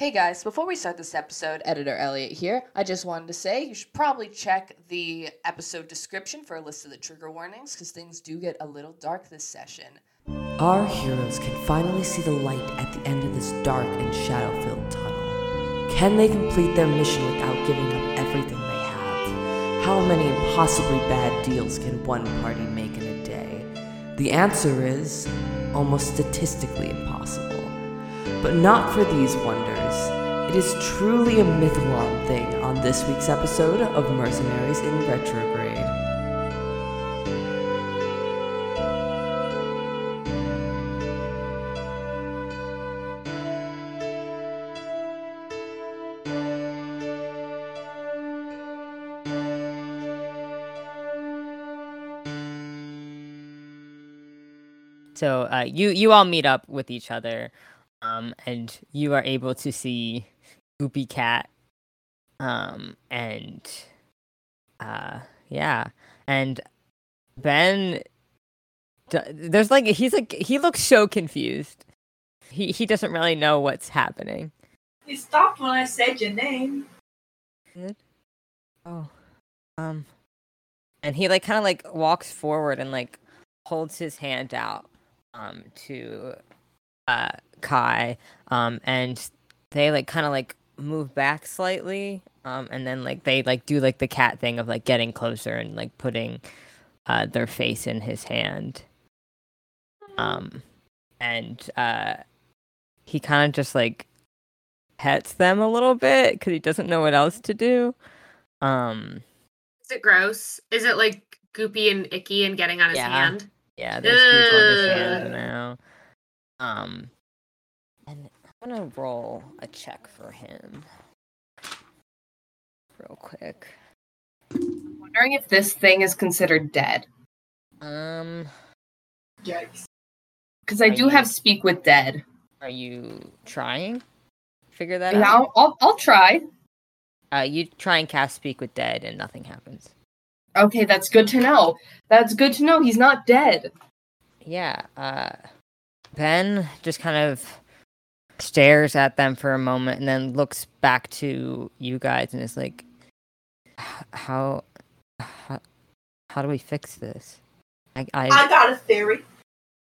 Hey guys, before we start this episode, Editor Elliot here. I just wanted to say you should probably check the episode description for a list of the trigger warnings because things do get a little dark this session. Our heroes can finally see the light at the end of this dark and shadow filled tunnel. Can they complete their mission without giving up everything they have? How many impossibly bad deals can one party make in a day? The answer is almost statistically impossible. But not for these wonders. It is truly a Mythalon thing on this week's episode of Mercenaries in Retrograde. So uh, you you all meet up with each other, um, and you are able to see Goopy Cat, um, and uh, yeah, and Ben. There's like he's like he looks so confused. He he doesn't really know what's happening. He stopped when I said your name. Oh, um, and he like kind of like walks forward and like holds his hand out um to uh Kai um and they like kind of like move back slightly um and then like they like do like the cat thing of like getting closer and like putting uh their face in his hand um and uh he kind of just like pets them a little bit because he doesn't know what else to do um Is it gross? Is it like goopy and icky and getting on his Yeah. hand? Yeah, there's goop on his hand now. Um, and I'm gonna roll a check for him, real quick. wondering if this thing is considered dead. Um, Yikes. Because I do you- have speak with dead. are you trying? Figure that Yeah, out. I'll, I'll, I'll try. Uh, you try and cast speak with dead, and nothing happens. Okay, that's good to know. That's good to know. He's not dead. Yeah. Uh, Ben just kind of stares at them for a moment, and then looks back to you guys, and is like, "How, how, how do we fix this?" I, I, I got a theory.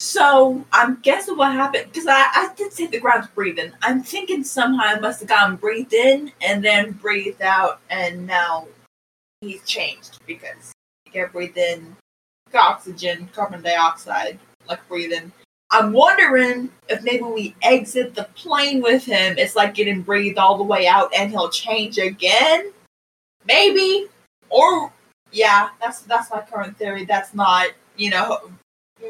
So I'm guessing what happened because I, I did say the ground's breathing. I'm thinking somehow I must have gotten breathed in and then breathed out, and now he's changed because you get breathed in oxygen, carbon dioxide, like breathing. I'm wondering if maybe we exit the plane with him. It's like getting breathed all the way out, and he'll change again. Maybe, or yeah, that's that's my current theory. That's not you know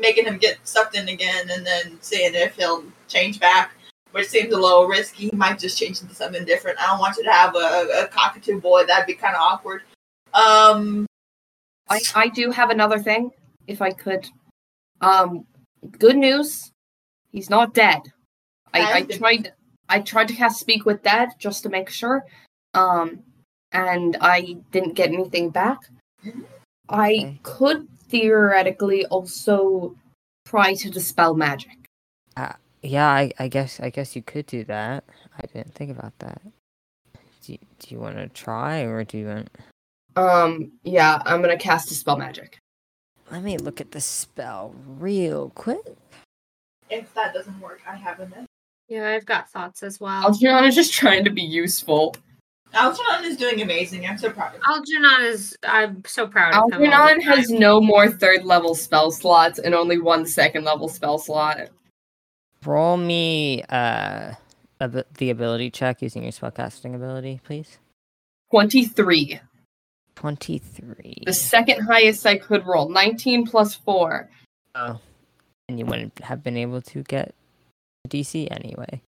making him get sucked in again and then seeing if he'll change back, which seems a little risky. He might just change into something different. I don't want you to have a, a cockatoo boy. That'd be kind of awkward. Um, I, I do have another thing, if I could. Um, good news. He's not dead. I, I tried. I tried to cast speak with dead just to make sure. Um, and I didn't get anything back. I Okay. could theoretically also try to dispel magic. yeah, I, I guess, I guess you could do that. I didn't think about that. Do you, do you want to try, or do you want? Um, yeah, I'm gonna cast dispel magic. Let me look at the spell real quick. if that doesn't work, I have a Yeah, I've got thoughts as well. Algernon is just trying to be useful. Algernon is doing amazing. I'm so proud of him. Algernon is. I'm so proud of him. Algernon has no more third level spell slots and only one second level spell slot. Roll me uh ab- the ability check using your spellcasting ability, please. 23. Twenty three. The second highest I could roll. 19 plus 4. Oh. And you wouldn't have been able to get DC anyway.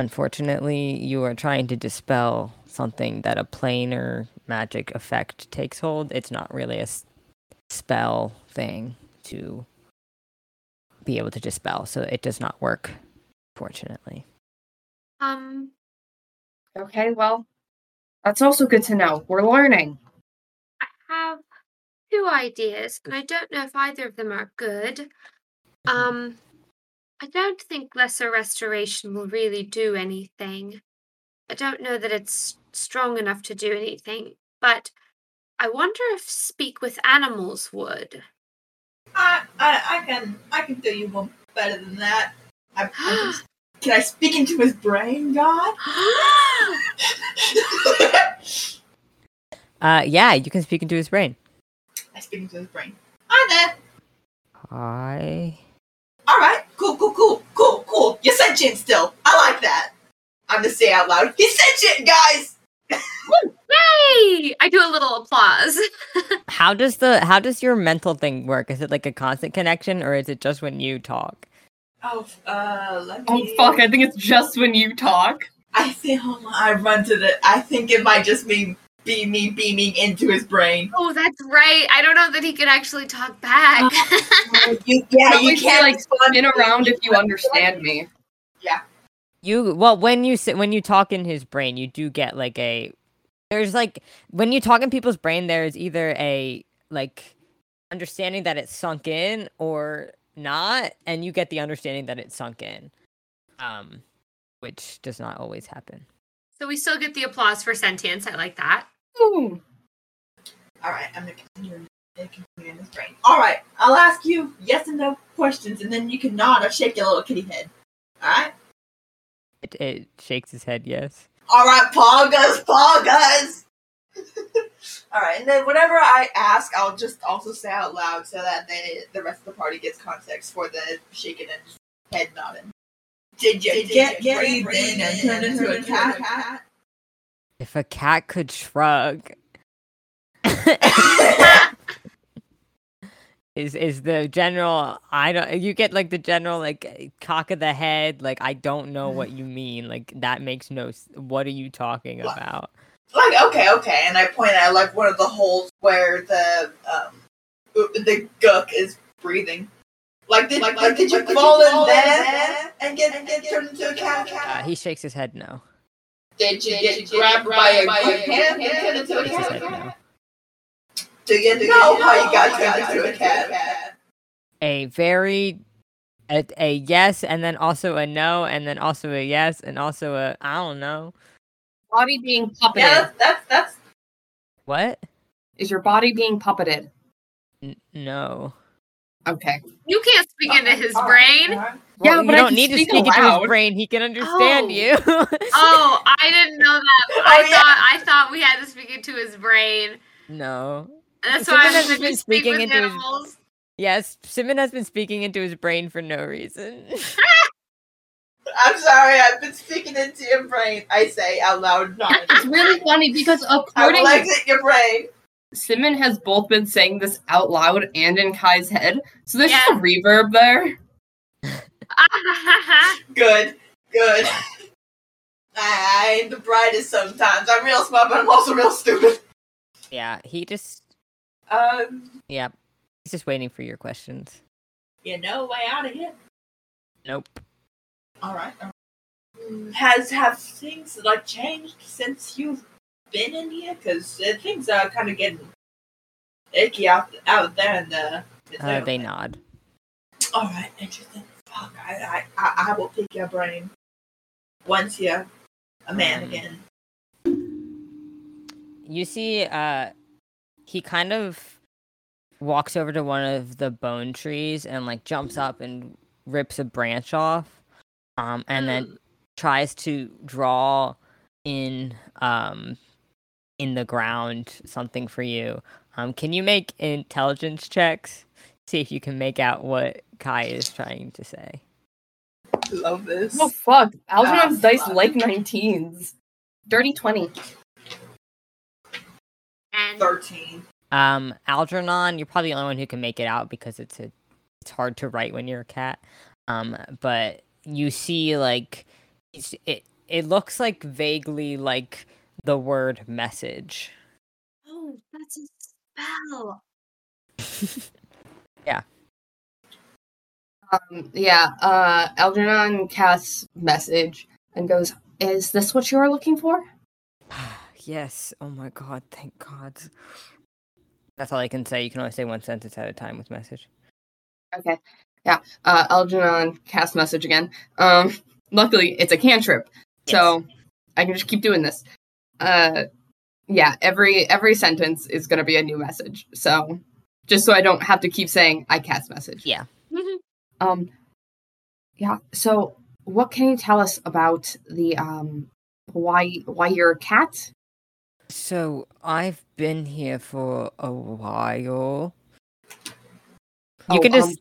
Unfortunately, you are trying to dispel something that a planar magic effect takes hold. It's not really a spell thing to be able to dispel, so it does not work, fortunately. Um, Okay, well, that's also good to know. We're learning. I have two ideas, and I don't know if either of them are good. Um, I don't think lesser restoration will really do anything. I don't know that it's strong enough to do anything, but I wonder if speak with animals would. I, I, I can, I can do you one better than that. I, I can, can I speak into his brain, God? Uh, yeah, you can speak into his brain. I speak into his brain. Hi there. Hi. All right. Cool. Cool. Cool. Cool. Cool. You're sentient still. I like that. I'm gonna say out loud. He's sentient, guys. Yay! I do a little applause. How does the how does your mental thing work? Is it like a constant connection, or is it just when you talk? Oh, uh, let Oh fuck! I think it's just when you talk. I think hold on, I run to the. I think it might just be be me beaming into his brain. oh, that's right. I don't know that he can actually talk back. You, yeah, That you can't like, respond Spin around if you understand me. Yeah. You well when you sit when you talk in his brain, you do get like a there's like when you talk in people's brain, there's either a like understanding that it's sunk in or not, and you get the understanding that it's sunk in, um, which does not always happen. so we still get the applause for sentience. I like that. Ooh. All right, I'm gonna continue. and continue in his brain. All right, I'll ask you yes and no questions, and then you can nod or shake your little kitty head. All right. It, it shakes his head, yes. All right, Poggers, Poggers. All right, and then whatever I ask, I'll just also say out loud so that they, the rest of the party gets context for the shaking and head nodding. Did you get breathed in and turned into a cat? If a cat could shrug. is is the general I don't you get like the general like cock of the head like I don't know what you mean like that makes no what are you talking about like okay, okay, and I point at like one of the holes where the um the gook is breathing. Like did like, did you fall in there and get and get turned into a cat? uh, he shakes his head no Did you get grabbed by a gook hand and turned into a Shakes his cat? no Do you know how you got turned into a cat? a very a, a yes and then also a no and then also a yes and also a I don't know Body being puppeted. Yeah, that's that's, that's what Is your body being puppeted? N- no Okay. You can't speak into his brain. right, all right. Yeah, Well, but you don't can need to speak speak into his brain he can understand Oh. you Oh, I didn't know that. Oh, I yeah. thought I thought we had to speak into his brain. no that's Someone why I'm has going been to speak speaking with into his- Yes, Simmon has been speaking into his brain for no reason. I'm sorry, I've been speaking into your brain. I say out loud, nodding. It's really funny because I according will to exit your brain. Simmon has both been saying this out loud and in Kai's head. So there's just a reverb there. Good, good. I ain't the brightest sometimes. I'm real smart, but I'm also real stupid. yeah, he just Um, yeah, he's just waiting for your questions. you know, way out of here. Nope. All right. all right. Mm, Has have things like changed since you've been in here? Because uh, things are kind of getting icky out out there in the. Uh, they nod. All right, interesting. Fuck, I, I, I, I will pick your brain once you're a man Um, again. You see, uh, he kind of walks over to one of the bone trees and like jumps up and rips a branch off, um, and then tries to draw in um in the ground something for you. Um, can you make intelligence checks? See if you can make out what Kai is trying to say. Love this. Oh fuck. Algernon's Ah, dice fuck. like 19s. Dirty 20. and Thirteen. Um, Algernon, you're probably the only one who can make it out because it's a it's hard to write when you're a cat. Um, but you see like it's, it it looks like vaguely like the word message. oh, that's a spell. Yeah. Um, yeah, uh, Algernon casts message and goes, Is this what you are looking for? yes. Oh my god. Thank God. That's all I can say. You can only say one sentence at a time with message. Okay. Yeah. Uh, Algernon casts message again. Um, luckily, it's a cantrip. So I can just keep doing this. Uh, yeah, every every sentence is gonna be a new message. So just so I don't have to keep saying I cast message. Yeah. Um. Yeah. So, what can you tell us about the um why why you're a cat? So I've been here for a while. You Oh, can just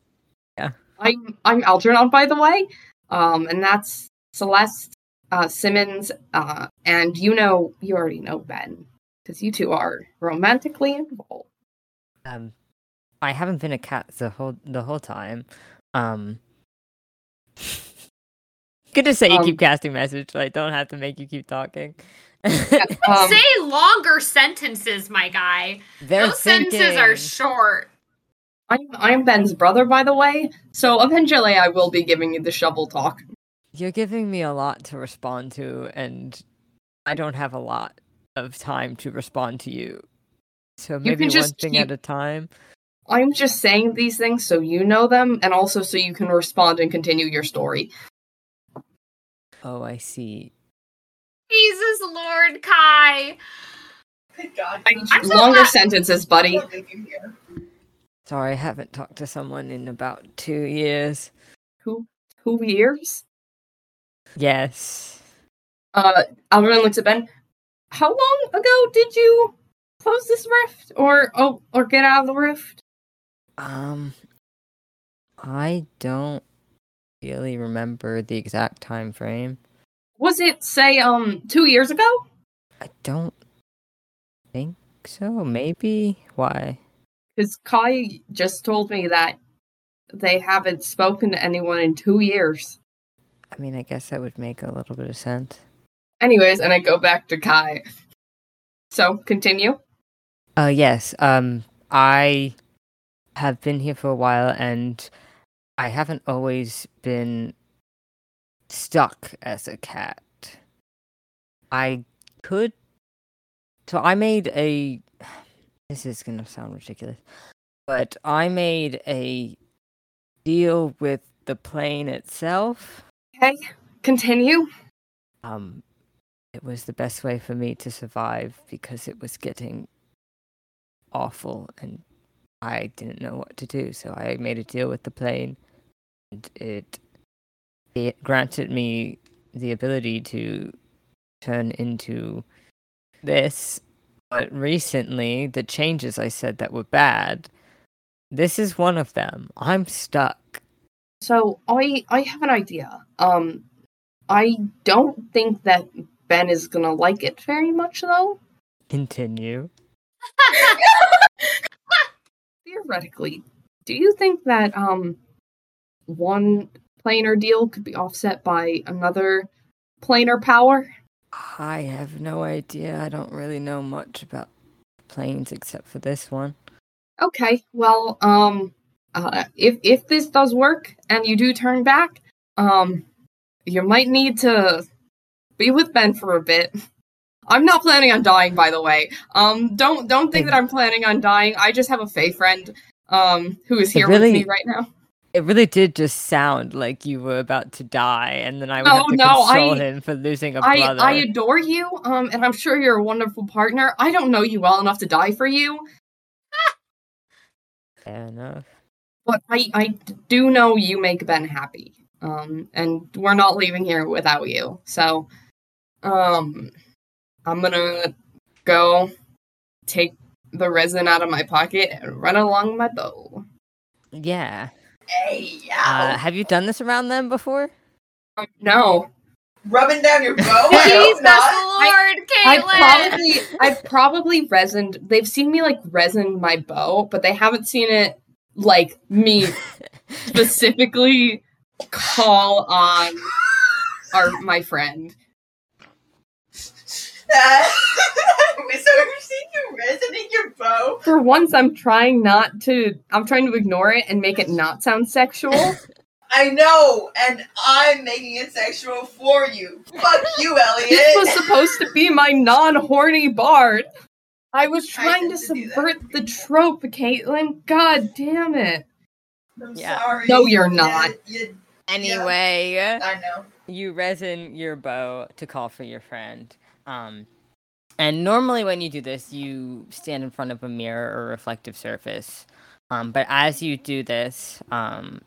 Yeah. I'm I'm Algernon, by the way. Um, and that's Celeste uh, Simmons. Uh, and you know you already know Ben because you two are romantically involved. um I haven't been a cat the whole the whole time. Um Good to say you Um, keep casting message, so I don't have to make you keep talking. Um, Say longer sentences, my guy. They're Those sentences are short. I'm I'm Ben's brother, by the way. So eventually, I will be giving you the shovel talk. You're giving me a lot to respond to, and I don't have a lot of time to respond to you. So maybe can one thing keep- at a time. I'm just saying these things so you know them, and also so you can respond and continue your story. Oh, I see. Jesus Lord Kai. Good God. I, I'm so longer glad- sentences, buddy. What did you hear? Sorry, I haven't talked to someone in about two years. Who who years? Yes. Uh, Algernon looks at Ben. How long ago did you close this rift, or oh, or get out of the rift? Um, I don't really remember the exact time frame. Was it say um two years ago? I don't think so. Maybe. Why? Because Kai just told me that they haven't spoken to anyone in two years. I mean, I guess that would make a little bit of sense. Anyways, and I go back to Kai. So continue. Uh, yes. Um, I have been here for a while, and I haven't always been stuck as a cat. I could. So I made a. This is gonna sound ridiculous, but I made a deal with the plane itself. Okay, continue. Um, it was the best way for me to survive because it was getting awful and I didn't know what to do. So I made a deal with the plane and it it granted me the ability to turn into this. But recently, the changes I said that were bad, this is one of them. I'm stuck. So I I have an idea. Um, I don't think that Ben is gonna like it very much, though. Continue. Theoretically, do you think that um one planar deal could be offset by another planar power? I have no idea. I don't really know much about planes except for this one. Okay, well, um, uh, if if this does work and you do turn back, um, you might need to be with Ben for a bit. I'm not planning on dying, by the way. Um, don't don't think that I'm planning on dying. I just have a Fey friend, um, who is here with me right now. It really did just sound like you were about to die, and then I would No, have to no, console I- him for losing a I brother. I adore you, um, and I'm sure you're a wonderful partner. I don't know you well enough to die for you, Fair enough. but I I do know you make Ben happy. Um, and we're not leaving here without you. So, um, I'm gonna go take the resin out of my pocket and run along my bow. Yeah. Hey, Uh, have you done this around them before? Um, no, Rubbing down your bow? I Jesus hope not. Lord, I Caitlin. probably I've probably resined. They've seen me like resin my bow, but they haven't seen it like me specifically call on our my friend. Uh, so you're seeing you resonate your bow? For once, I'm trying not to. I'm trying to ignore it and make it not sound sexual. I know, and I'm making it sexual for you. Fuck you, Elliot. this was supposed to be my non-horny bard. I was I trying to said to subvert the trope, Caitlin. God damn it! I'm Yeah. sorry. No, you're You- not. you- Anyway, I know. you resin your bow to call for your friend. Um, and normally, when you do this, you stand in front of a mirror or reflective surface. Um, but as you do this, um,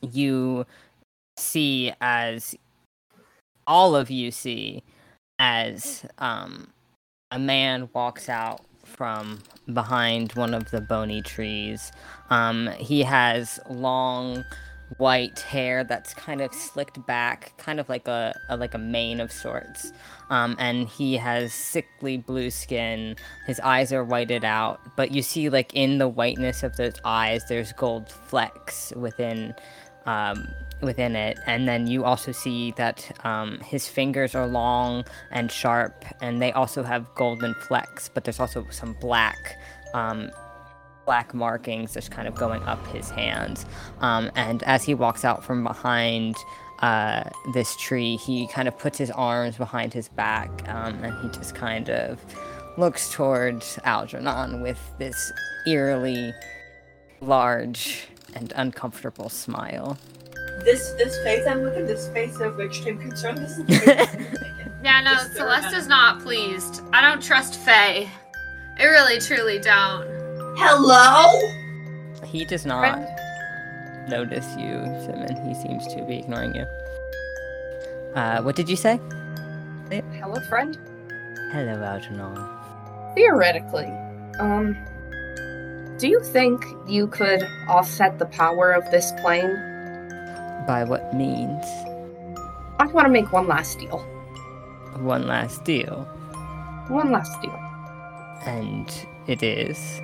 you see as all of you see as um, a man walks out from behind one of the bony trees. Um, he has long white hair that's kind of slicked back, kind of like a, a like a mane of sorts. Um, and he has sickly blue skin. His eyes are whited out, but you see like in the whiteness of those eyes, there's gold flecks within um, within it. And then you also see that um, his fingers are long and sharp, and they also have golden flecks, but there's also some black. Um, black markings just kind of going up his hands um, and as he walks out from behind uh, this tree he kind of puts his arms behind his back um, and he just kind of looks towards algernon with this eerily large and uncomfortable smile This this face I'm looking, this face of which extreme concern. This is the face I'm thinking. Yeah, no, Just throw it Celeste is not pleased. I don't trust Fae. I really, truly don't. Hello. he does not notice you simmon he seems to be ignoring you uh, what did you say Hello, friend. hello algernon Theoretically, um, do you think you could offset the power of this plane? by what means I want to make one last deal. one last deal One last deal. and it is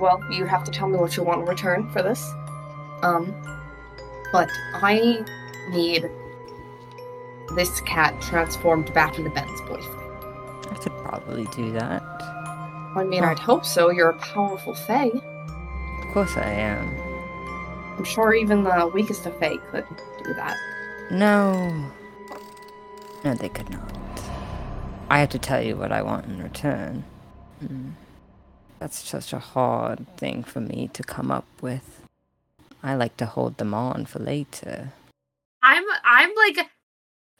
Well, you have to tell me what you want in return for this. Um, but I need this cat transformed back into Ben's boyfriend. I could probably do that. I mean, I'd hope so. You're a powerful Fae. Of course I am. I'm sure even the weakest of Fae could do that. No. No, they could not. I have to tell you what I want in return. Hmm. That's such a hard thing for me to come up with. I like to hold them on for later. I'm I'm like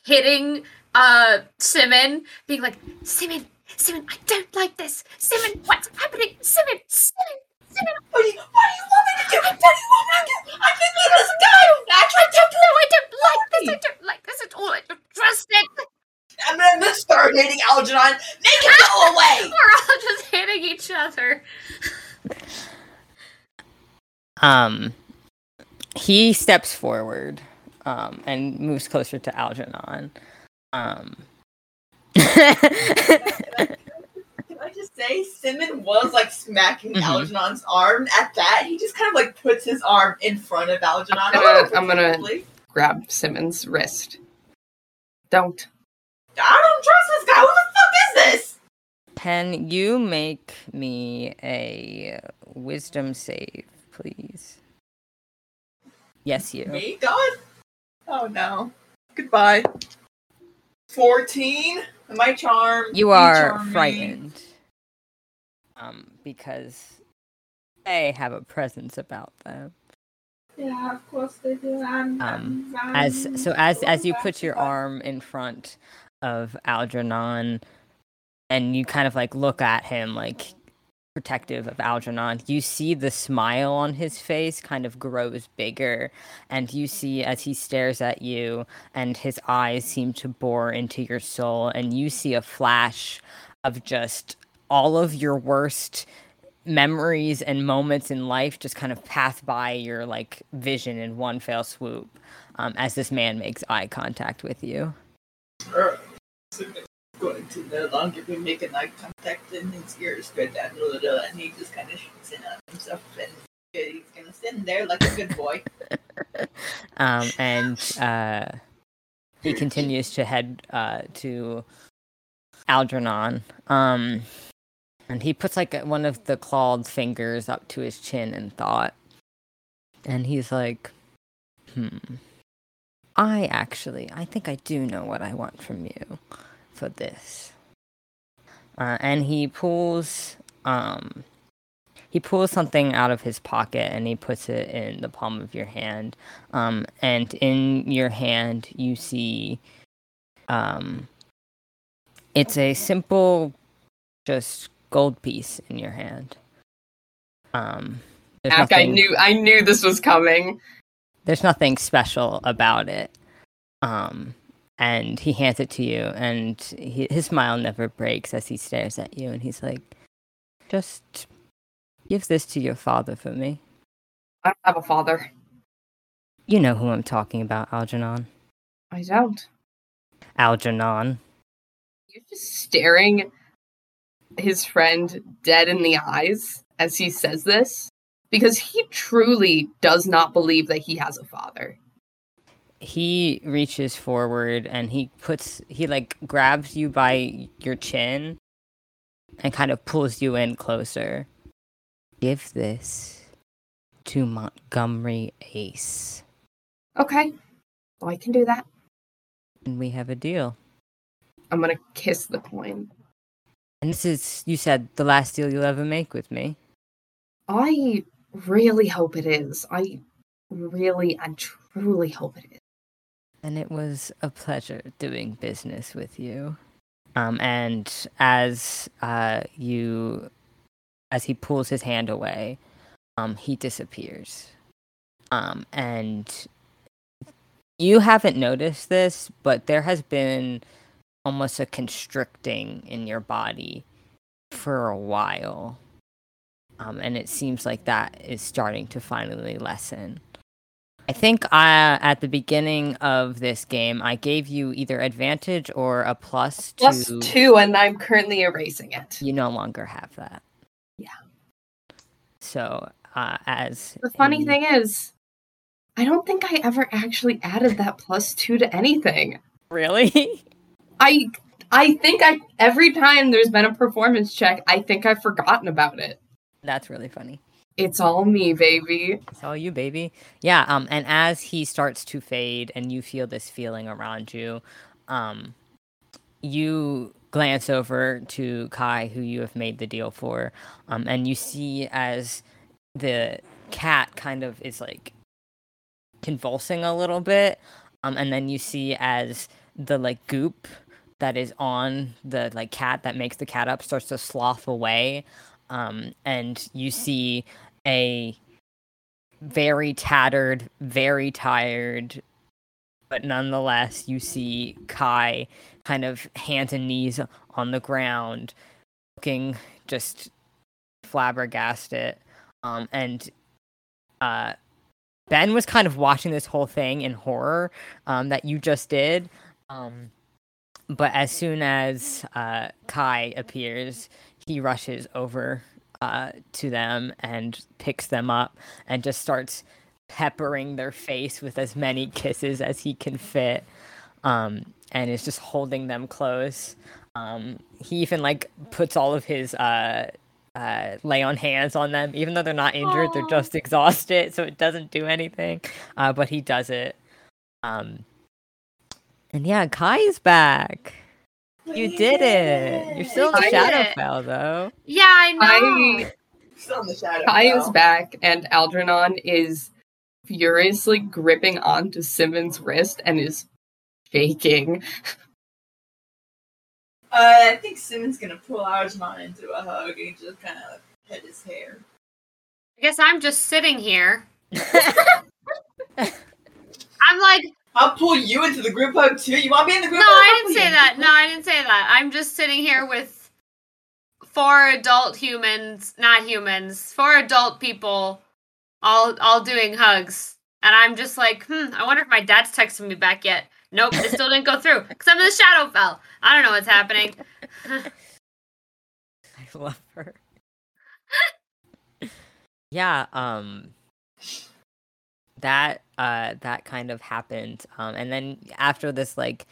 hitting uh Simmon, being like, Simmon, Simmon, I don't like this. Simmon, what's happening? Simmon, Simmon, Simmon, What do you What do you want me to do? What do you want me to do? I think you this guy. I don't know, I don't like this, I don't like this at all, I don't trust it. I'm start dating Algernon. Make him go away. We're all just hitting each other. Um, he steps forward, um, and moves closer to Algernon. Um, Can I just say, Simmon was like smacking Mhm. Algernon's arm. At that, he just kind of like puts his arm in front of Algernon. I'm gonna- I'm gonna- Grab Simmons' wrist. Don't. I don't trust this guy. Who the fuck is this? Can you make me a wisdom save, please? Yes, you. Me, God? Oh no. Goodbye. Fourteen. Am I charmed? You are charming. frightened. Um, because they have a presence about them. Yeah, of course they do. I'm, Um, I'm, As I'm so as as you put your arm in front of Algernon and you kind of like look at him like protective of Algernon, you see the smile on his face kind of grows bigger and you see as he stares at you and his eyes seem to bore into your soul and you see a flash of just all of your worst memories and moments in life just kind of pass by your like vision in one fell swoop um, as this man makes eye contact with you. Going to no longer be making eye contact and his ears go down a little and he just kind of shoots in on himself and he's gonna stand there like a good boy. Um, and uh, he continues to head uh, to Algernon. Um, and he puts like one of the clawed fingers up to his chin in thought. And he's like, hmm. I actually, I think I do know what I want from you for this. Uh, and he pulls, um, he pulls something out of his pocket and he puts it in the palm of your hand. Um, and in your hand, you see um, it's a simple, just gold piece in your hand. Um, there's Mac, I knew I knew this was coming. There's nothing special about it. Um, and he hands it to you, and he, his smile never breaks as he stares at you, and he's like, "Just give this to your father for me. I don't have a father. You know who I'm talking about, Algernon. I don't. Algernon. You're just staring his friend dead in the eyes as he says this because he truly does not believe that he has a father. He reaches forward and he puts he like grabs you by your chin and kind of pulls you in closer. Give this to Montgomery Ace. Okay, well, I can do that. And we have a deal. I'm gonna kiss the coin. And this is, you said, the last deal you'll ever make with me. I really hope it is. I really and truly hope it is. And it was a pleasure doing business with you. Um, and as uh, you, as he pulls his hand away, um, he disappears. Um, and you haven't noticed this, but there has been almost a constricting in your body for a while. Um, and it seems like that is starting to finally lessen. I think I, at the beginning of this game, I gave you either advantage or a plus to. Plus two, and I'm currently erasing it. You no longer have that. Yeah. So, uh, as The funny thing is, I don't think I ever actually added that plus two to anything. really, I I think I every time there's been a performance check, I think I've forgotten about it. That's really funny. It's all me, baby. It's all you, baby. Yeah. Um. And as he starts to fade, and you feel this feeling around you, um, you glance over to Kai, who you have made the deal for, um, and you see as the cat kind of is like convulsing a little bit, um, and then you see as the like goop that is on the like cat that makes the cat up starts to slough away, um, and you see a very tattered, very tired, but nonetheless, you see Kai kind of hands and knees on the ground, looking just flabbergasted. Um, and uh, Ben was kind of watching this whole thing in horror um, that you just did. Um, but as soon as uh, Kai appears, he rushes over uh, to them and picks them up and just starts peppering their face with as many kisses as he can fit um, and is just holding them close. Um, he even like puts all of his uh, uh, lay on hands on them, even though they're not injured, they're just exhausted, so it doesn't do anything. Uh, but he does it. Um, and yeah, Kai's back. You did it. You're still in the did it. Shadowfell, though. Yeah, I know. I Still in the shadow. Kai is back, and Algernon is furiously gripping onto Simmons' wrist and is shaking. Uh, I think Simmon's gonna pull Algernon into a hug and just kind of pet his hair. I guess I'm just sitting here. I'm like, I'll pull you into the group hug too. You want to be in the no, group hug? I I'll didn't say that. No, I didn't say that. I'm just sitting here with four adult humans, not humans, four adult people, all all doing hugs, and I'm just like, hmm. I wonder if my dad's texting me back yet. Nope, it still didn't go through because I'm in the Shadowfell. I don't know what's happening. I love her. yeah, um that uh that kind of happened. Um and then after this like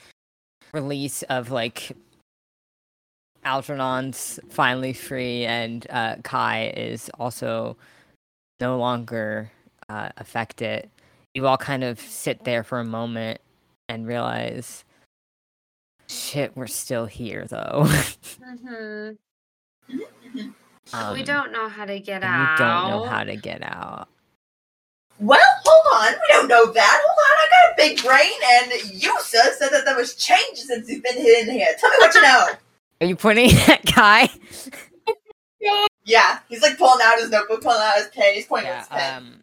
release of like Algernon's finally free and uh Kai is also no longer uh affected. You all kind of sit there for a moment and realize shit, we're still here though. hmm Um, we don't know how to get out. we don't know how to get out. Well, hold on. We don't know that. Hold on. I got a big brain, and Yusa said that there was changes since you've been in here. Tell me what you know. Are you pointing at Kai? yeah, he's like pulling out his notebook, pulling out his pen. He's pointing at Yeah. his pen. Um,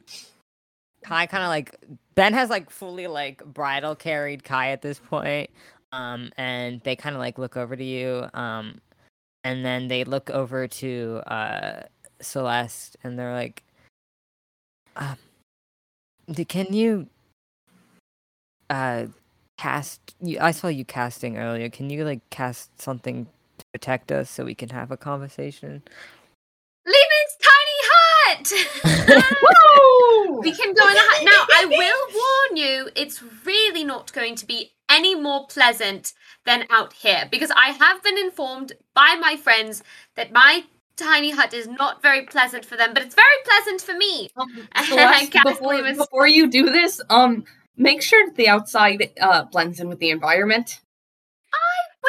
Kai kind of like Ben has like fully like bridal carried Kai at this point. Um, and they kind of like look over to you. Um, and then they look over to uh Celeste, and they're like, um, can you uh cast? You, I saw you casting earlier. Can you like cast something to protect us so we can have a conversation? Leomund's tiny hut. Woo! we can go in the hut now. I will warn you, it's really not going to be any more pleasant than out here because I have been informed by my friends that my tiny hut is not very pleasant for them, but it's very pleasant for me. Um, Celeste, before, before you do this, um, make sure that the outside uh blends in with the environment.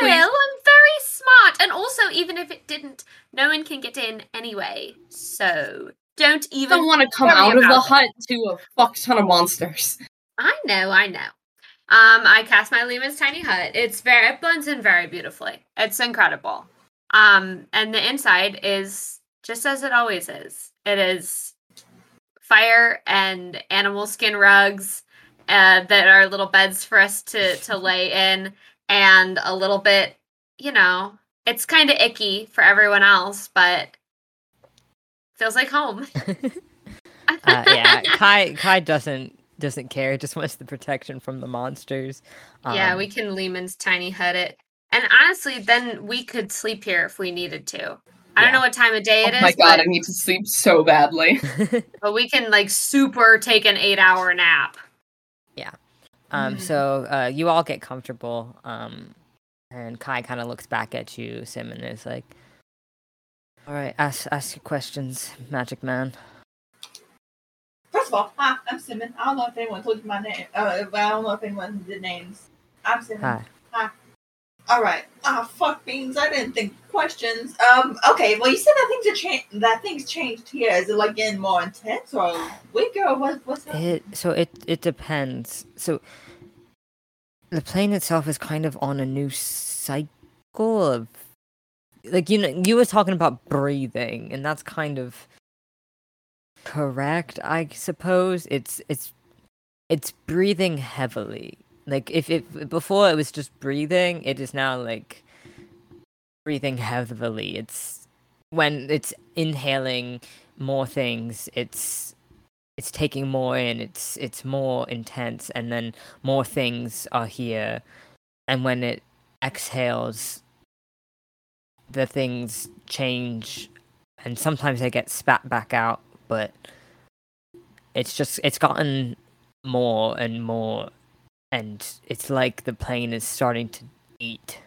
Well, Please. I'm very smart, and also even if it didn't, no one can get in anyway. So don't even don't want to come out of the it. hut to a fuck ton of monsters. I know, I know. Um, I cast my Leomund's tiny hut. It's very it blends in very beautifully. It's incredible. Um, and the inside is just as it always is. It is fire and animal skin rugs uh, that are little beds for us to to lay in, and a little bit, you know, it's kind of icky for everyone else, but feels like home. uh, yeah, Kai Kai doesn't doesn't care. Just wants the protection from the monsters. yeah, Um, we can Leomund's tiny hut it. And honestly, then we could sleep here if we needed to. I don't know what time of day it oh is, my god, but, I need to sleep so badly. but we can like super take an eight hour nap. Yeah. Um. Mm. So uh, you all get comfortable. Um, and Kai kind of looks back at you, Sim, and is like, "All right, ask ask your questions, Magic Man." First of all, hi, I'm Simmon. I don't know if anyone told you my name. Uh, I don't know if anyone did names. I'm Simmon. Hi. All right. Ah, fuck beans. I didn't think questions. Um. Okay. Well, you said that things are changed. That things changed here. Is it like getting more intense or weaker or what? What's that? It so it it depends. So the plane itself is kind of on a new cycle of like you know you were talking about breathing and that's kind of correct I suppose it's it's it's breathing heavily like if it before it was just breathing it is now like breathing heavily. It's when it's inhaling more things it's it's taking more in it's it's more intense and then more things are here. And when it exhales the things change and sometimes they get spat back out but it's just it's gotten more and more and it's like the plane is starting to eat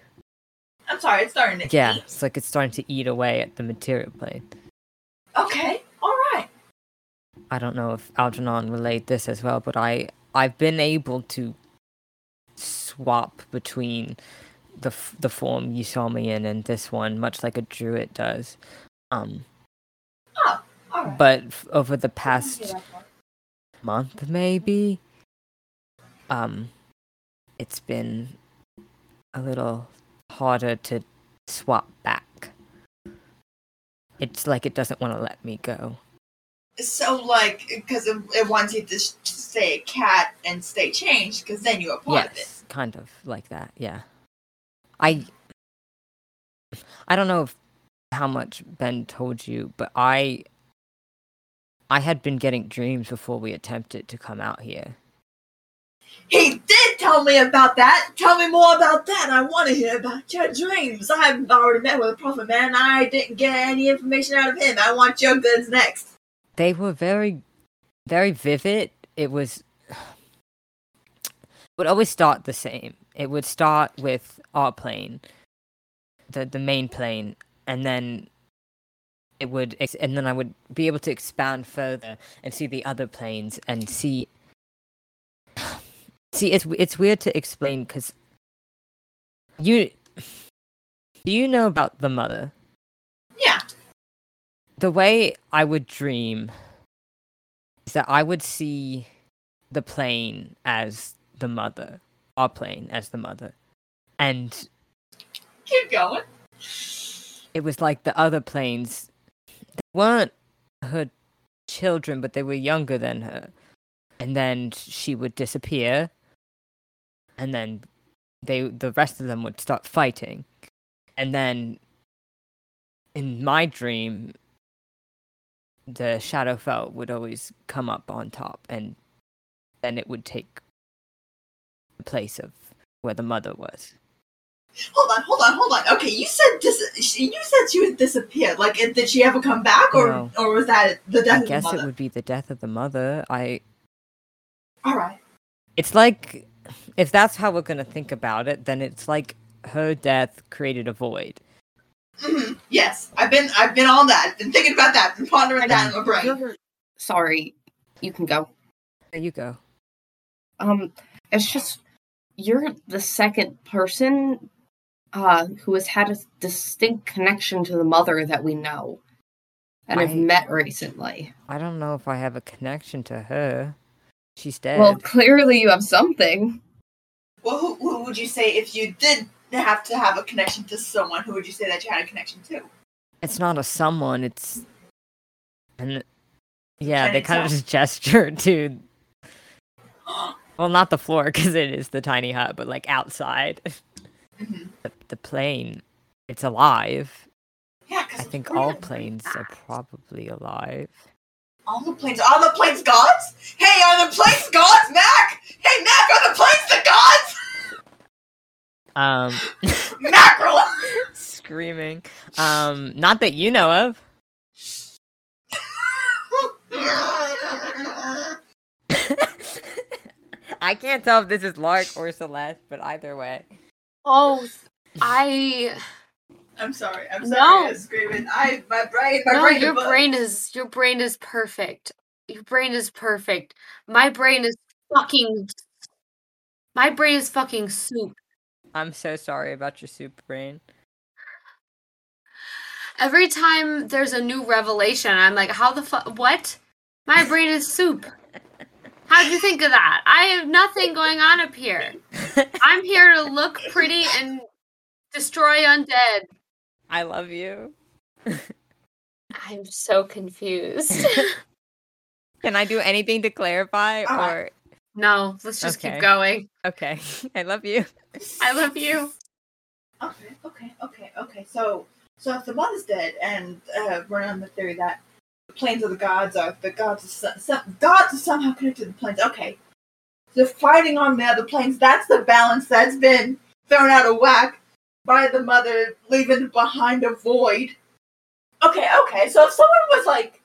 I'm sorry. It's starting to. yeah eat. it's like it's starting to eat away at the material plane Okay. All right. I don't know if Algernon relayed this as well, but I I've been able to swap between the f- the form you saw me in and this one, much like a druid does. Um, All right. but f- over the past month, maybe, um, it's been a little harder to swap back. It's like it doesn't want to let me go. So, like, because it, it wants you to stay a cat and stay changed, because then you're a part of it. yes, kind of like that. Yeah. I I don't know if, how much Ben told you, but I I had been getting dreams before we attempted to come out here. He did tell me about that. Tell me more about that. I want to hear about your dreams. I've already met with a prophet man. I didn't get any information out of him. I want your goods next. They were very very vivid. It was would always start the same. It would start with our plane, the the main plane, and then it would and then I would be able to expand further and see the other planes and see see it's it's weird to explain cuz you do you know about the mother? Yeah. the way I would dream is that I would see the plane as the mother, our plane as the mother, and Keep going. it was like the other planes. They weren't her children, but they were younger than her. And then she would disappear, and then they the rest of them would start fighting, and then in my dream, the Shadowfell would always come up on top, and then it would take the place of where the mother was. Hold on, hold on, hold on. Okay, you said dis- you said she was disappeared. Like, did she ever come back, or No. or was that the death I guess it would be the death of the mother. I All right. it's like if that's how we're gonna think about it, then it's like her death created a void. Mhm. Yes, I've been I've been on that. Been thinking about that. Been pondering that in my brain. You're- Sorry, you can go. There you go. Um, it's just you're the second person uh who has had a distinct connection to the mother that we know and have met recently. I don't know if I have a connection to her. She's dead. Well, clearly you have something. Well, who, who would you say if you did have to have a connection to someone? Who would you say that you had a connection to? it's not a someone. It's and yeah, they kind of just gesture to. Well, not the floor because it is the tiny hut, but like outside, Mhm. the, the plane. It's alive. Yeah, I think all planes are probably alive. All the planes are the planes gods. Hey, are the planes gods, Mac? Hey, Mac, are the planes the gods? Um, Mackerel. screaming. Um, not that you know of. I can't tell if this is Lark or Celeste, but either way. Oh, I I'm sorry. I'm No. sorry. I'm screaming. I my brain. My no, brain. your is- brain is your brain is perfect. Your brain is perfect. My brain is fucking. My brain is fucking soup. I'm so sorry about your soup brain. Every time there's a new revelation, I'm like, how the fuck? What? My brain is soup. How'd you think of that? I have nothing going on up here. I'm here to look pretty and destroy undead. I love you. I'm so confused. Can I do anything to clarify Uh, or no, let's just Okay. keep going. okay. I love you. I love you. Okay. Okay. Okay. Okay. So so if the mother's dead, and uh, we're on the theory that the planes of the gods are the gods. Are some, some, gods are somehow connected to the planes. Okay. The fighting on the other planes. That's the balance that's been thrown out of whack by the mother leaving behind a void. Okay. Okay. So if someone was like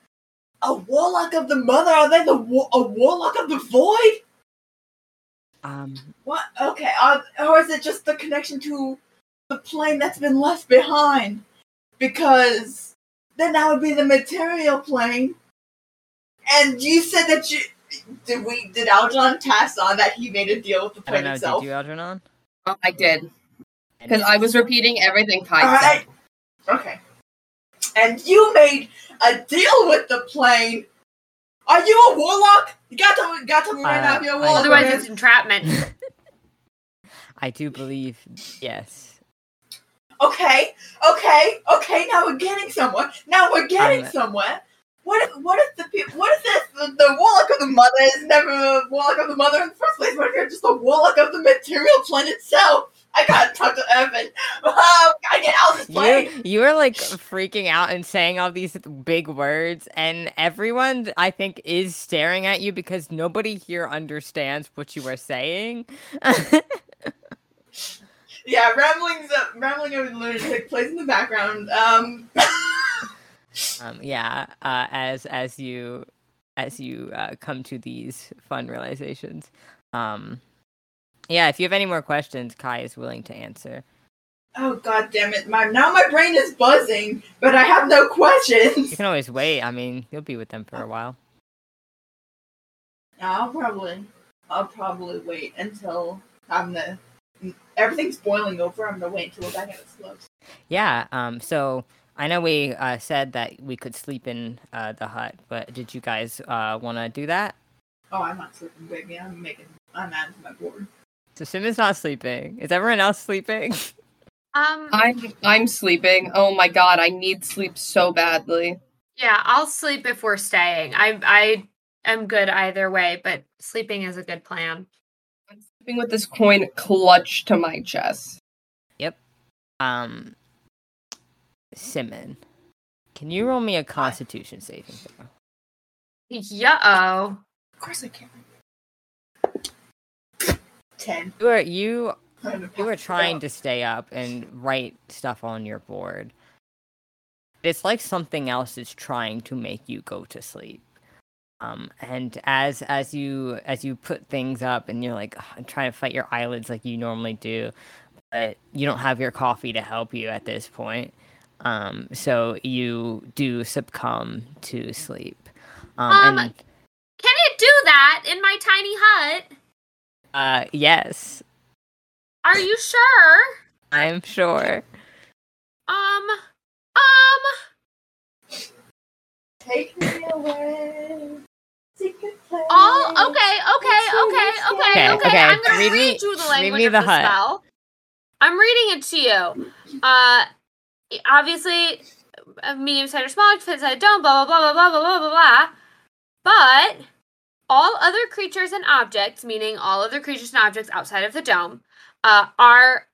a warlock of the mother, are they the wa- a warlock of the void? Um What? Okay, uh, or is it just the connection to the plane that's been left behind? Because then that would be the material plane. And you said that you did we did Aljon pass on that he made a deal with the I don't plane know, itself? did you Algernon? Uh, I did because I was repeating everything Kai All said. right. Okay. And you made a deal with the plane. Are you a warlock? You got to got to me right now. Uh, If you're a I- warlock. Otherwise, it's entrapment. I do believe yes. Okay, okay, okay. Now we're getting somewhere. Now we're getting Um, somewhere. What if, what if the people, what if this, the, the warlock of the mother is never a warlock of the mother in the first place? What if you're just a warlock of the material plane itself? I gotta talk to Evan. Oh, gotta get out of this plane. You you are like freaking out and saying all these big words, and everyone I think is staring at you because nobody here understands what you are saying. Yeah, ramblings, uh, rambling over the lunatic plays in the background. Um, um, yeah, uh, as as you as you uh, come to these fun realizations. Um, yeah, if you have any more questions, Kai is willing to answer. oh god damn it! My now my brain is buzzing, but I have no questions. You can always wait. I mean, you'll be with them for a while. I'll probably, I'll probably wait until I'm the everything's boiling over. I'm gonna wait until we're back at the slopes. Yeah. Um. So I know we uh, said that we could sleep in uh, the hut, but did you guys uh, want to do that? Oh, I'm not sleeping, baby. I'm making. I'm adding to my board. So Simmon's not sleeping. Is everyone else sleeping? Um, I'm I'm sleeping. Oh my god, I need sleep so badly. yeah, I'll sleep if we're staying. I I am good either way, but sleeping is a good plan. I'm sleeping with this coin clutched to my chest. Yep. Um, Simmon, can you roll me a Constitution saving throw? Yeah. Oh. Of course I can. Ten. You are you you were trying to stay up and write stuff on your board. It's like something else is trying to make you go to sleep. Um, and as as you as you put things up and you're like "Ugh," and trying to fight your eyelids like you normally do, but you don't have your coffee to help you at this point. Um, so you do succumb to sleep. Um, Um, and Can it do that in my tiny hut? Uh, yes, Are you sure? I'm sure. Um. Um. Take me away. Secret. All okay, okay, okay, okay, Okay, okay. okay, I'm gonna read read, me- you the read language me of the the, hut. spell. I'm reading it to you. Uh, obviously, medium sized or small fits inside a dome. Blah blah blah blah blah blah blah blah. But all other creatures and objects, meaning all other creatures and objects outside of the dome, uh, are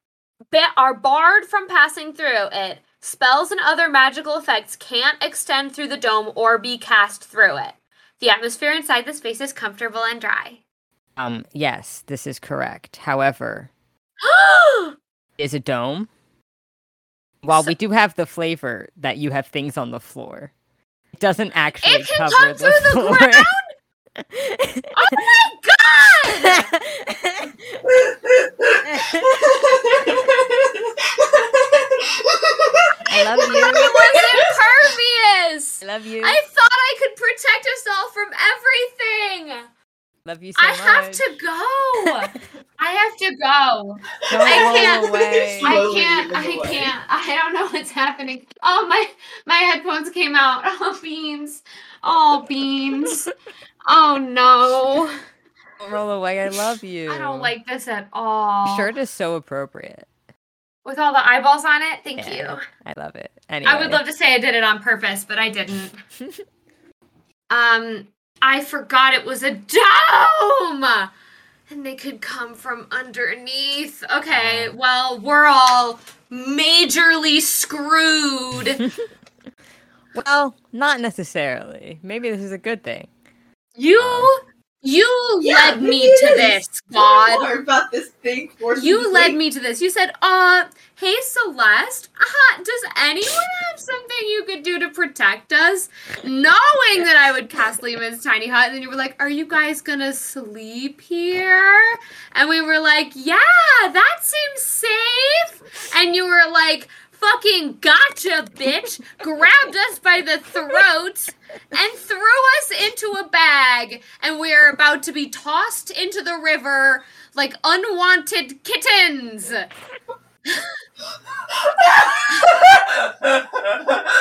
are barred from passing through it. Spells and other magical effects can't extend through the dome or be cast through it. The atmosphere inside the space is comfortable and dry. Um, yes, this is correct. However, is a dome. While So- we do have the flavor that you have things on the floor, it doesn't actually It can cover come the through the floor. ground? Oh my god! I love you. It you. was impervious! I love you. I thought I could protect us all from everything! love you so I much. have to go! I have to go. Don't I can't- away. I can't. I away. can't. I don't know what's happening. Oh my my headphones came out. Oh beans. Oh beans. Oh no. Roll away. I love you. I don't like this at all. Shirt is so appropriate. With all the eyeballs on it? Thank Yeah, you. I love it. Anyway, I would love to say I did it on purpose, but I didn't. um, I forgot it was a dome! And they could come from underneath. Okay, well, we're all majorly screwed. well, not necessarily. Maybe this is a good thing. You you Yeah, led me to this, God. about this thing. You led me to this. You said, uh, hey Celeste, uh, does anyone have something you could do to protect us? Knowing that I would cast Leomund's tiny hut, and then you were like, Are you guys gonna sleep here? And we were like, Yeah, that seems safe. And you were like, Fucking gotcha, bitch! Grabbed us by the throat and threw us into a bag, and we are about to be tossed into the river like unwanted kittens.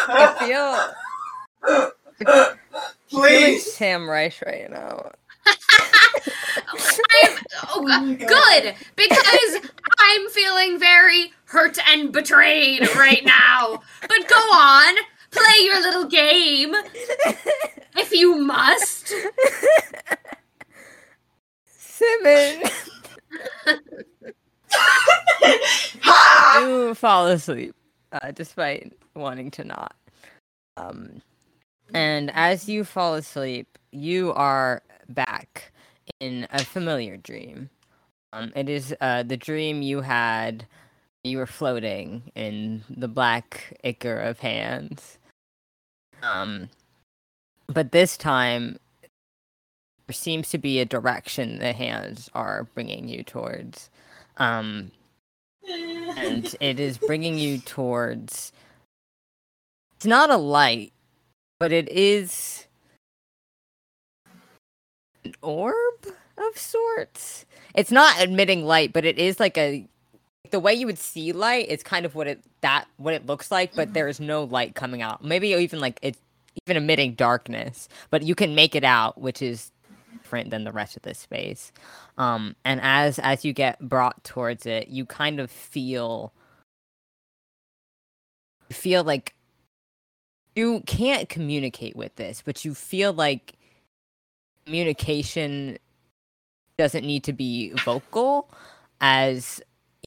I feel Please. Sam Rice right now. I'm oh, oh my God, God. good because I'm feeling very hurt and betrayed right now. But go on, play your little game if you must. Simmon, ha! you fall asleep, uh, despite wanting to not. Um, and as you fall asleep, you are back in a familiar dream. Um, it is uh, the dream you had. You were floating in the black ichor of hands. Um, but this time, there seems to be a direction the hands are bringing you towards. Um, and it is bringing you towards it's not a light but it is an orb of sorts it's not emitting light but it is like a the way you would see light is kind of what it that what it looks like, but there is no light coming out. Maybe even like it's even emitting darkness, but you can make it out, which is different than the rest of this space. Um, and as as you get brought towards it, you kind of feel feel like you can't communicate with this, but you feel like communication doesn't need to be vocal as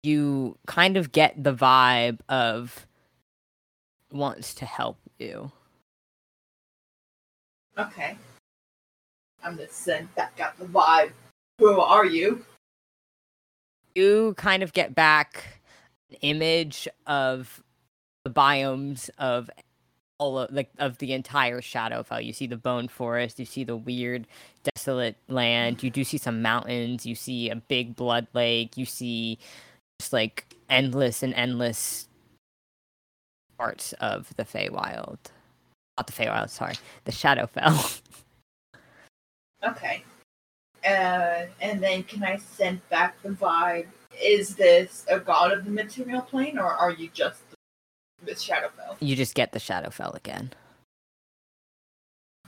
you kind of get the vibe of wants to help you. Okay. I'm gonna send back out the vibe. Who are you? You kind of get back an image of the biomes of all of like of the entire Shadowfell. You see the bone forest, you see the weird desolate land, you do see some mountains, you see a big blood lake, you see just like endless and endless parts of the Feywild. Not the Feywild, sorry. The Shadowfell. Okay. Uh, and then can I send back the vibe? Is this a god of the material plane, or are you just the Shadowfell? you just get the Shadowfell again.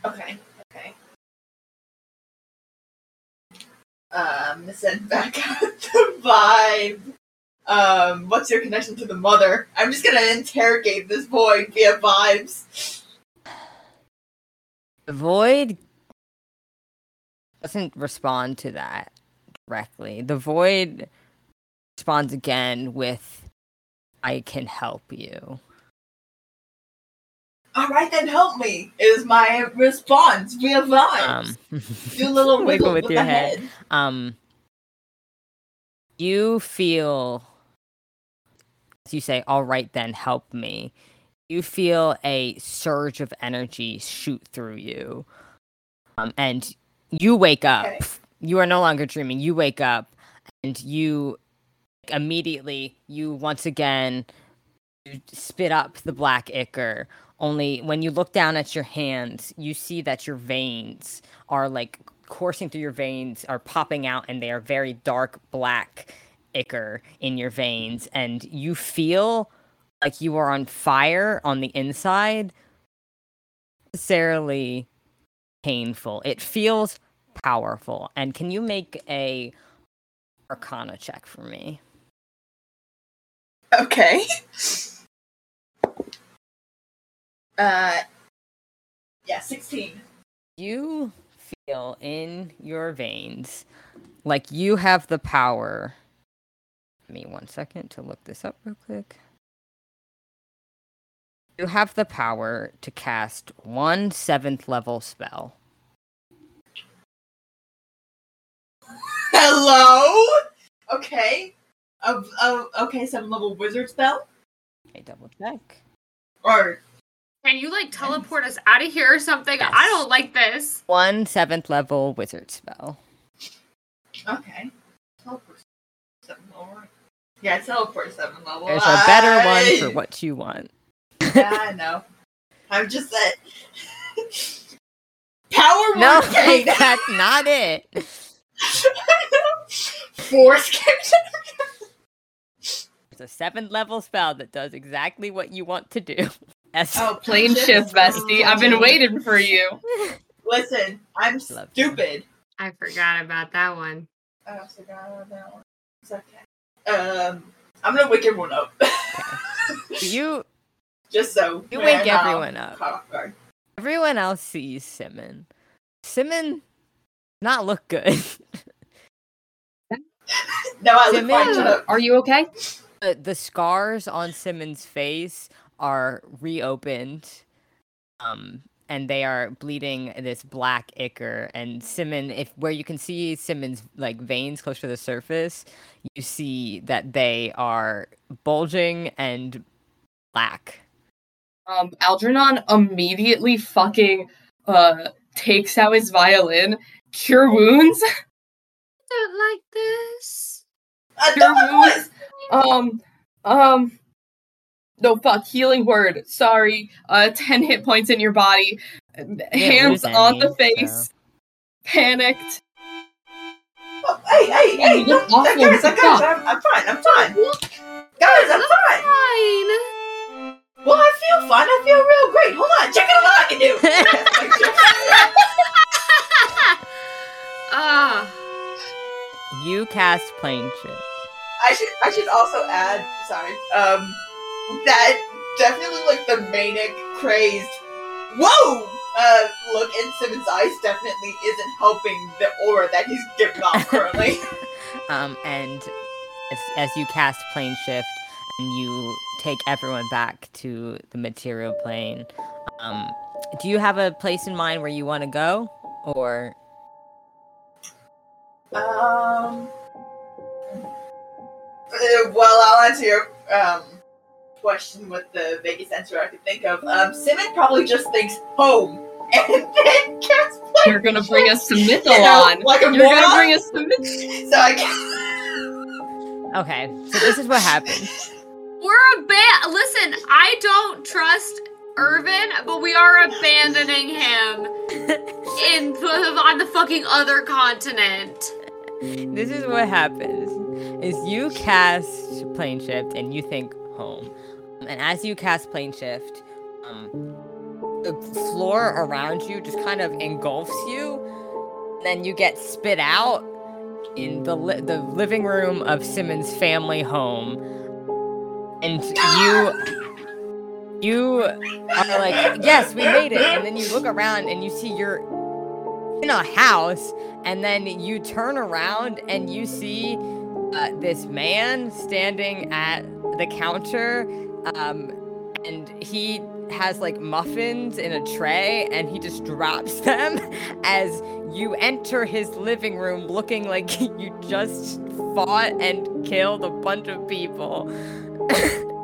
Okay. Okay. Um, send back out the vibe. Um, what's your connection to the mother? I'm just gonna interrogate this boy via vibes. The Void doesn't respond to that directly. The Void responds again with, I can help you. All right, then help me. Is my response via vibes? Um, Do a little wiggle, with with, your head. head. um, you feel, as you say, all right, then help me. You feel a surge of energy shoot through you. Um, and you wake up. Okay. You are no longer dreaming. You wake up and you immediately, you once again spit up the black ichor. Only when you look down at your hands, you see that your veins are like coursing through your veins, are popping out, and they are very dark black ichor in your veins. And you feel like you are on fire on the inside. Necessarily painful. It feels powerful. And can you make a arcana check for me? Okay. Uh, yeah, sixteen. You feel in your veins like you have the power. Give me one second to look this up real quick. You have the power to cast one seventh level spell. Hello. Okay. Of of okay, seven level wizard spell Okay, double check. or Can you like teleport us out of here or something? Yes. I don't like this. One seventh level wizard spell. okay. Teleport seven level. Yeah, teleport seven level. There's a better one for what you want. yeah, I know. I'm just that power No, word that's not it. Force character. It's a seventh level spell that does exactly what you want to do. As Oh, Plane shift, bestie. I've been waiting for you. Listen, I'm Love you. stupid. I forgot about that one. Oh, I forgot about that one. It's okay. Um, I'm gonna wake everyone up. you Just so You wake everyone up. Caught. Everyone else sees Simmon. Simmon not look good. No, I look fine. Are you okay? The, the scars on Simmon's face are reopened. Um and they are bleeding this black ichor and Simmon if where you can see Simmon's like veins close to the surface, you see that they are bulging and black. Um, Algernon immediately fucking uh takes out his violin, cure wounds. I Don't like this. I Cure wounds. Um, um, no fuck, healing word. Sorry. Uh, ten hit points in your body. didn't Hands lose on the any, face. Panicked. Oh, hey, hey, Yeah, hey! you No, look awful guys, guys. I'm, I'm fine. I'm fine. Guys, I'm fine. Fine. Well, I feel fine. I feel real great. Hold on, check out what I can do. Ah. You cast plane shift. I should I should also add, sorry, um, that definitely like the manic, crazed, whoa, uh, look in Simmon's eyes definitely isn't helping the aura that he's giving off currently. Um, and as, as you cast plane shift and you take everyone back to the material plane, um, do you have a place in mind where you want to go, or um, uh, well, I'll answer your um question with the vaguest answer I could think of. Um, Simmon's probably just thinks home, and then Cat's play. You're gonna bring us to You know, Mythalon. like a You're gonna bring us to Mythalon. So I guess. okay? So this is what happens. We're a band. Listen, I don't trust Irvin, but we are abandoning him in the, on the fucking other continent. This is what happens is you cast plane shift and you think home. And as you cast plane shift um, the floor around you just kind of engulfs you. Then you get spit out in the li- the living room of Simmon's family home. And you you are like yes we made it. And then you look around and you see you're in a house and then you turn around and you see uh, this man standing at the counter um, and he has like muffins in a tray and he just drops them as you enter his living room looking like you just fought and killed a bunch of people